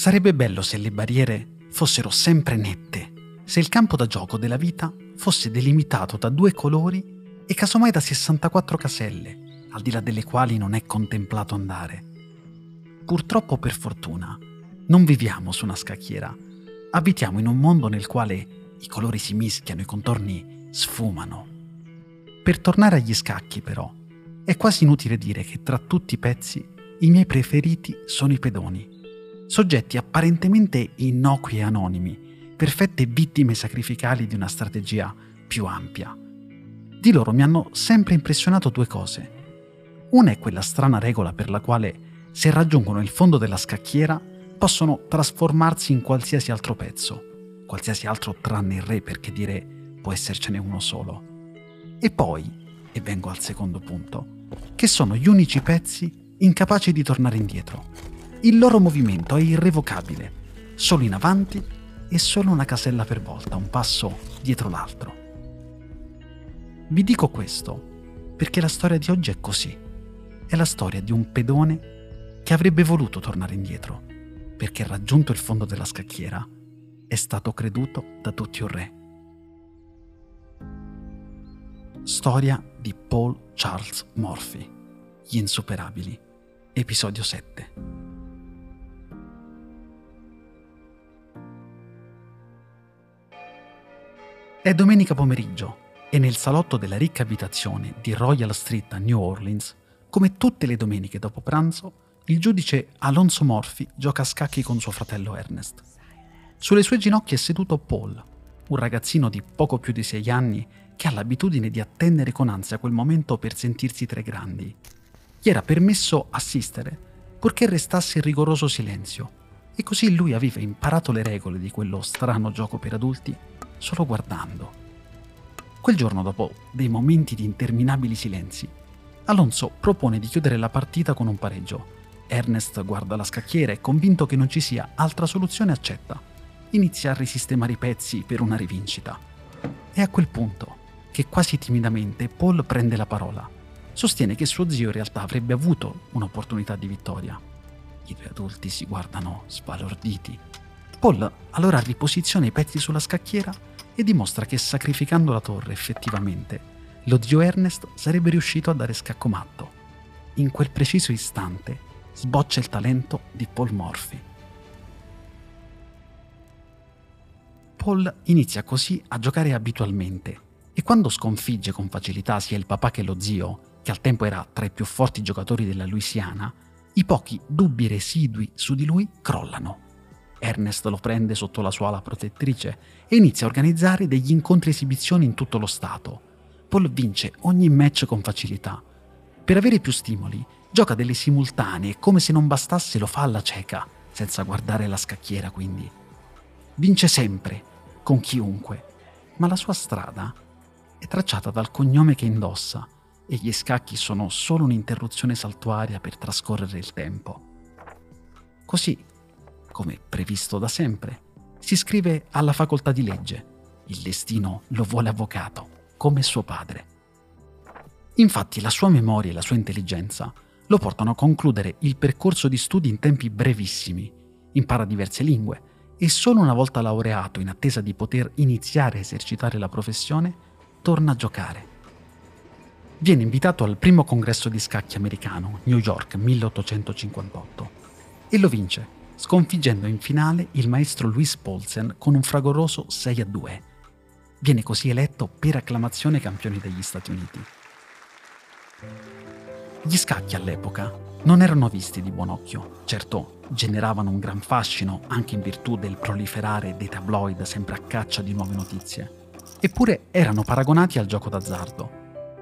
Sarebbe bello se le barriere fossero sempre nette, se il campo da gioco della vita fosse delimitato da due colori e casomai da 64 caselle, al di là delle quali non è contemplato andare. Purtroppo per fortuna non viviamo su una scacchiera, abitiamo in un mondo nel quale i colori si mischiano, i contorni sfumano. Per tornare agli scacchi però, è quasi inutile dire che tra tutti i pezzi i miei preferiti sono i pedoni, soggetti apparentemente innocui e anonimi, perfette vittime sacrificali di una strategia più ampia. Di loro mi hanno sempre impressionato due cose. Una è quella strana regola per la quale, se raggiungono il fondo della scacchiera, possono trasformarsi in qualsiasi altro pezzo, qualsiasi altro tranne il re perché dire può essercene uno solo. E poi, e vengo al secondo punto, che sono gli unici pezzi incapaci di tornare indietro. Il loro movimento è irrevocabile, solo in avanti e solo una casella per volta, un passo dietro l'altro. Vi dico questo perché la storia di oggi è così. È la storia di un pedone che avrebbe voluto tornare indietro, perché raggiunto il fondo della scacchiera è stato creduto da tutti un re. Storia di Paul Charles Murphy, Gli insuperabili, episodio 7. È domenica pomeriggio e nel salotto della ricca abitazione di Royal Street a New Orleans, come tutte le domeniche dopo pranzo, il giudice Alonso Murphy gioca a scacchi con suo fratello Ernest. Sulle sue ginocchia è seduto Paul, un ragazzino di poco più di sei anni che ha l'abitudine di attendere con ansia quel momento per sentirsi tre grandi. Gli era permesso assistere, purché restasse in rigoroso silenzio, e così lui aveva imparato le regole di quello strano gioco per adulti solo guardando. Quel giorno, dopo dei momenti di interminabili silenzi, Alonso propone di chiudere la partita con un pareggio. Ernest guarda la scacchiera e convinto che non ci sia altra soluzione accetta. Inizia a risistemare i pezzi per una rivincita. E a quel punto che quasi timidamente Paul prende la parola. Sostiene che suo zio in realtà avrebbe avuto un'opportunità di vittoria. I due adulti si guardano sbalorditi. Paul allora riposiziona i pezzi sulla scacchiera e dimostra che sacrificando la torre effettivamente, lo zio Ernest sarebbe riuscito a dare scacco matto. In quel preciso istante sboccia il talento di Paul Morphy. Paul inizia così a giocare abitualmente e quando sconfigge con facilità sia il papà che lo zio, che al tempo era tra i più forti giocatori della Louisiana, i pochi dubbi residui su di lui crollano. Ernest lo prende sotto la sua ala protettrice e inizia a organizzare degli incontri esibizioni in tutto lo Stato. Paul vince ogni match con facilità. Per avere più stimoli, gioca delle simultanee e come se non bastasse lo fa alla cieca, senza guardare la scacchiera quindi. Vince sempre, con chiunque, ma la sua strada è tracciata dal cognome che indossa e gli scacchi sono solo un'interruzione saltuaria per trascorrere il tempo. Così, come previsto da sempre, si iscrive alla facoltà di legge. Il destino lo vuole avvocato, come suo padre. Infatti la sua memoria e la sua intelligenza lo portano a concludere il percorso di studi in tempi brevissimi, impara diverse lingue e solo una volta laureato in attesa di poter iniziare a esercitare la professione, torna a giocare. Viene invitato al primo congresso di scacchi americano, New York 1858, e lo vince, sconfiggendo in finale il maestro Louis Paulsen con un fragoroso 6 a 2. Viene così eletto per acclamazione campione degli Stati Uniti. Gli scacchi all'epoca non erano visti di buon occhio, certo generavano un gran fascino anche in virtù del proliferare dei tabloid sempre a caccia di nuove notizie eppure erano paragonati al gioco d'azzardo.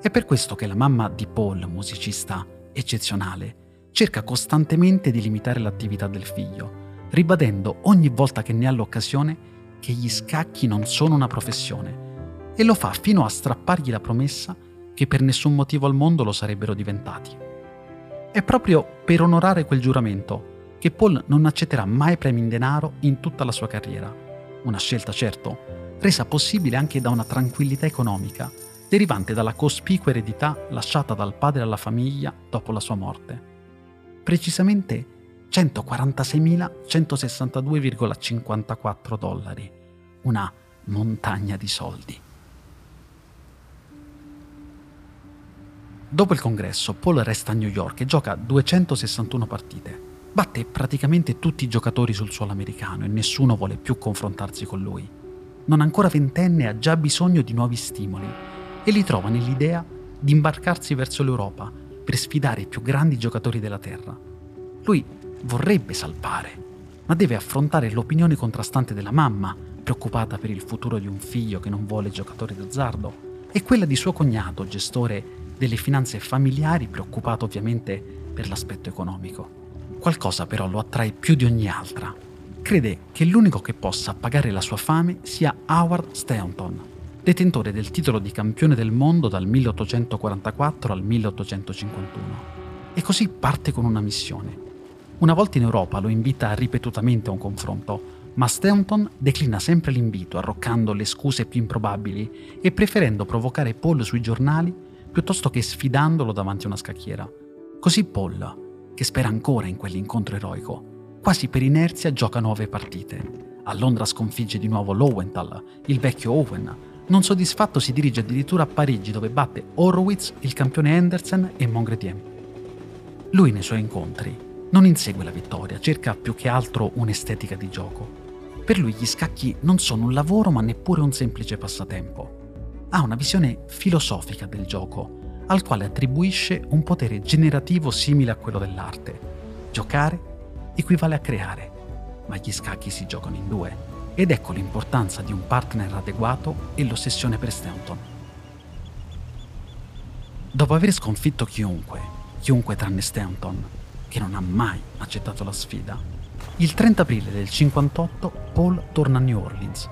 È per questo che la mamma di Paul, musicista eccezionale, cerca costantemente di limitare l'attività del figlio, ribadendo ogni volta che ne ha l'occasione che gli scacchi non sono una professione, e lo fa fino a strappargli la promessa che per nessun motivo al mondo lo sarebbero diventati. È proprio per onorare quel giuramento che Paul non accetterà mai premi in denaro in tutta la sua carriera, una scelta certo resa possibile anche da una tranquillità economica derivante dalla cospicua eredità lasciata dal padre alla famiglia dopo la sua morte. Precisamente 146.162,54 dollari, una montagna di soldi. Dopo il congresso, Paul resta a New York e gioca 261 partite. Batte praticamente tutti i giocatori sul suolo americano e nessuno vuole più confrontarsi con lui. Non ancora ventenne ha già bisogno di nuovi stimoli e li trova nell'idea di imbarcarsi verso l'Europa per sfidare i più grandi giocatori della Terra. Lui vorrebbe salpare, ma deve affrontare l'opinione contrastante della mamma, preoccupata per il futuro di un figlio che non vuole giocatori d'azzardo, e quella di suo cognato, gestore delle finanze familiari, preoccupato ovviamente per l'aspetto economico. Qualcosa però lo attrae più di ogni altra. Crede che l'unico che possa pagare la sua fame sia Howard Staunton, detentore del titolo di campione del mondo dal 1844 al 1851. E così parte con una missione, una volta in Europa lo invita ripetutamente a un confronto, ma Stanton declina sempre l'invito, arroccando le scuse più improbabili e preferendo provocare Paul sui giornali piuttosto che sfidandolo davanti a una scacchiera. Così Paul, che spera ancora in quell'incontro eroico, quasi per inerzia gioca nuove partite. A Londra sconfigge di nuovo Lowenthal, il vecchio Owen. Non soddisfatto si dirige addirittura a Parigi dove batte Horowitz, il campione Henderson e Mongretien. Lui nei suoi incontri non insegue la vittoria, cerca più che altro un'estetica di gioco. Per lui gli scacchi non sono un lavoro ma neppure un semplice passatempo. Ha una visione filosofica del gioco, al quale attribuisce un potere generativo simile a quello dell'arte. Giocare equivale a creare, ma gli scacchi si giocano in due, ed ecco l'importanza di un partner adeguato e l'ossessione per Stanton. Dopo aver sconfitto chiunque, chiunque tranne Stanton, che non ha mai accettato la sfida. Il 30 aprile del 58 Paul torna a New Orleans.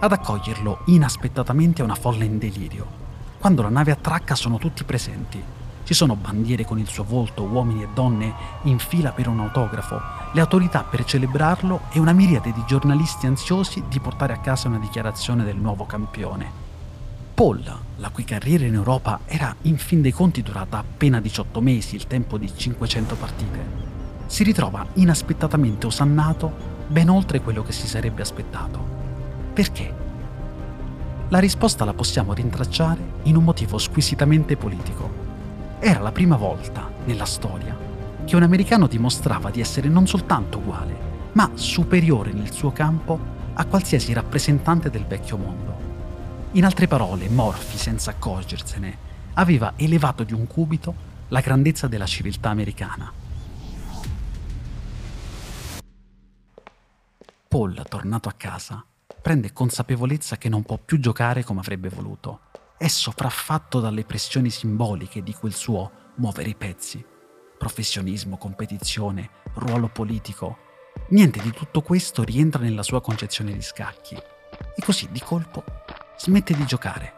Ad accoglierlo inaspettatamente è una folla in delirio. Quando la nave attracca sono tutti presenti. Ci sono bandiere con il suo volto, uomini e donne in fila per un autografo, le autorità per celebrarlo e una miriade di giornalisti ansiosi di portare a casa una dichiarazione del nuovo campione. Paul, la cui carriera in Europa era in fin dei conti durata appena 18 mesi, il tempo di 500 partite, si ritrova inaspettatamente osannato ben oltre quello che si sarebbe aspettato. Perché? La risposta la possiamo rintracciare in un motivo squisitamente politico. Era la prima volta nella storia che un americano dimostrava di essere non soltanto uguale, ma superiore nel suo campo a qualsiasi rappresentante del vecchio mondo. In altre parole, Morphy, senza accorgersene, aveva elevato di un cubito la grandezza della civiltà americana. Paul, tornato a casa, prende consapevolezza che non può più giocare come avrebbe voluto. È sopraffatto dalle pressioni simboliche di quel suo muovere i pezzi. Professionismo, competizione, ruolo politico. Niente di tutto questo rientra nella sua concezione di scacchi. E così di colpo smette di giocare.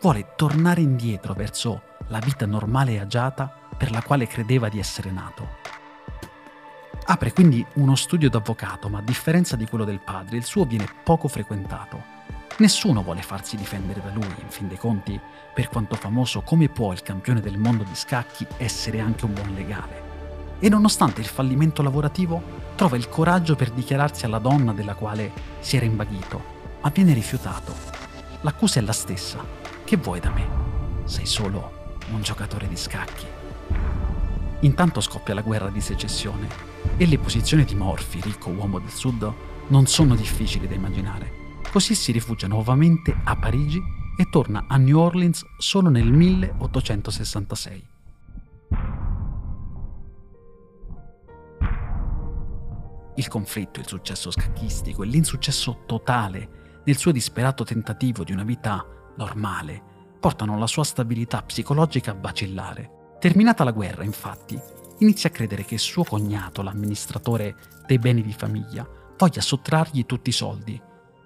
Vuole tornare indietro verso la vita normale e agiata per la quale credeva di essere nato. Apre quindi uno studio d'avvocato, ma a differenza di quello del padre, il suo viene poco frequentato. Nessuno vuole farsi difendere da lui, in fin dei conti, per quanto famoso come può il campione del mondo di scacchi essere anche un buon legale. E nonostante il fallimento lavorativo, trova il coraggio per dichiararsi alla donna della quale si era invaghito, ma viene rifiutato L'accusa è la stessa. Che vuoi da me? Sei solo un giocatore di scacchi. Intanto scoppia la guerra di secessione e le posizioni di Morphy, ricco uomo del sud, non sono difficili da immaginare. Così si rifugia nuovamente a Parigi e torna a New Orleans solo nel 1866. Il conflitto, il successo scacchistico e l'insuccesso totale nel suo disperato tentativo di una vita normale, portano la sua stabilità psicologica a vacillare. Terminata la guerra, infatti, inizia a credere che suo cognato, l'amministratore dei beni di famiglia, voglia sottrargli tutti i soldi.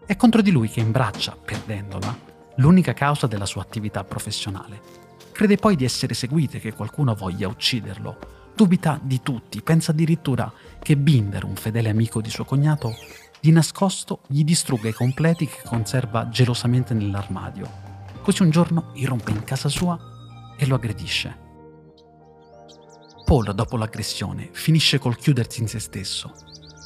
È contro di lui che imbraccia, perdendola, l'unica causa della sua attività professionale. Crede poi di essere seguito e che qualcuno voglia ucciderlo. Dubita di tutti, pensa addirittura che Binder, un fedele amico di suo cognato, di nascosto gli distrugga i completi che conserva gelosamente nell'armadio. Così un giorno irrompe in casa sua e lo aggredisce. Paul, dopo l'aggressione, finisce col chiudersi in se stesso.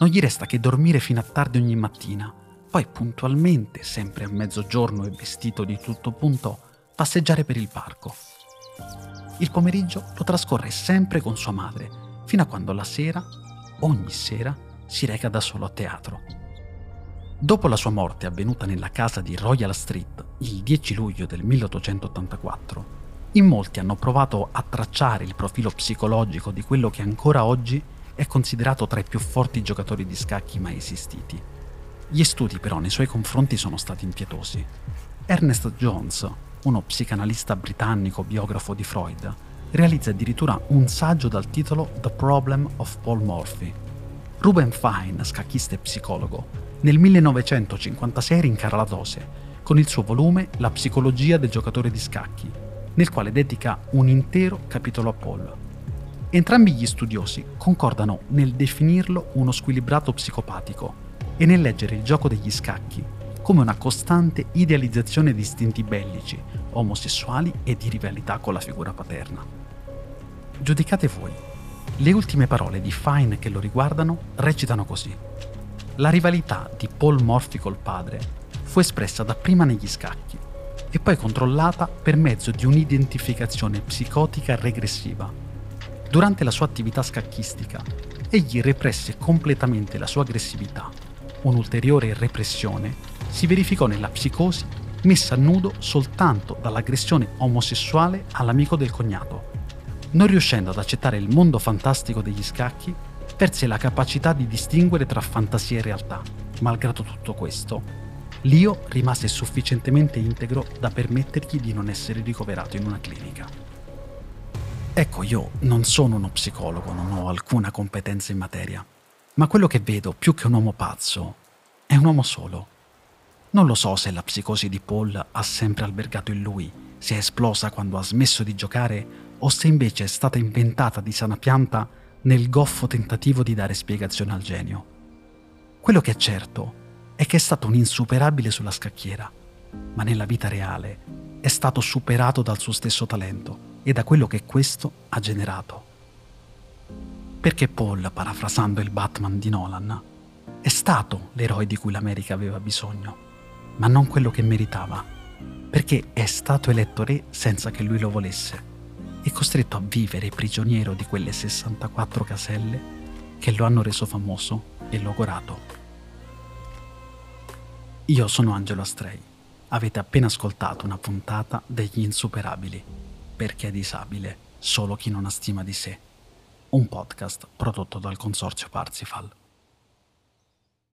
Non gli resta che dormire fino a tardi ogni mattina, poi puntualmente, sempre a mezzogiorno e vestito di tutto punto, passeggiare per il parco. Il pomeriggio lo trascorre sempre con sua madre, fino a quando la sera, ogni sera, si reca da solo a teatro. Dopo la sua morte avvenuta nella casa di Royal Street il 10 luglio del 1884, in molti hanno provato a tracciare il profilo psicologico di quello che ancora oggi è considerato tra i più forti giocatori di scacchi mai esistiti. Gli studi però nei suoi confronti sono stati impietosi. Ernest Jones, uno psicanalista britannico biografo di Freud, realizza addirittura un saggio dal titolo The Problem of Paul Morphy. Ruben Fine, scacchista e psicologo, nel 1956 rincara la dose con il suo volume La psicologia del giocatore di scacchi, nel quale dedica un intero capitolo a Paul. Entrambi gli studiosi concordano nel definirlo uno squilibrato psicopatico e nel leggere il gioco degli scacchi come una costante idealizzazione di istinti bellici, omosessuali e di rivalità con la figura paterna. Giudicate voi. Le ultime parole di Fine che lo riguardano recitano così. La rivalità di Paul Morphy col padre fu espressa dapprima negli scacchi e poi controllata per mezzo di un'identificazione psicotica regressiva. Durante la sua attività scacchistica, egli represse completamente la sua aggressività. Un'ulteriore repressione si verificò nella psicosi messa a nudo soltanto dall'aggressione omosessuale all'amico del cognato. Non riuscendo ad accettare il mondo fantastico degli scacchi, perse la capacità di distinguere tra fantasia e realtà. Malgrado tutto questo, Lio rimase sufficientemente integro da permettergli di non essere ricoverato in una clinica. Ecco, io non sono uno psicologo, non ho alcuna competenza in materia, ma quello che vedo più che un uomo pazzo è un uomo solo. Non lo so se la psicosi di Paul ha sempre albergato in lui, se è esplosa quando ha smesso di giocare o se invece è stata inventata di sana pianta nel goffo tentativo di dare spiegazione al genio. Quello che è certo è che è stato un insuperabile sulla scacchiera, ma nella vita reale è stato superato dal suo stesso talento e da quello che questo ha generato. Perché Paul, parafrasando il Batman di Nolan, è stato l'eroe di cui l'America aveva bisogno, ma non quello che meritava, perché è stato eletto re senza che lui lo volesse e costretto a vivere prigioniero di quelle 64 caselle che lo hanno reso famoso e logorato. Io sono Angelo Astrei. Avete appena ascoltato una puntata degli Insuperabili, perché è disabile solo chi non ha stima di sé. Un podcast prodotto dal consorzio Parsifal.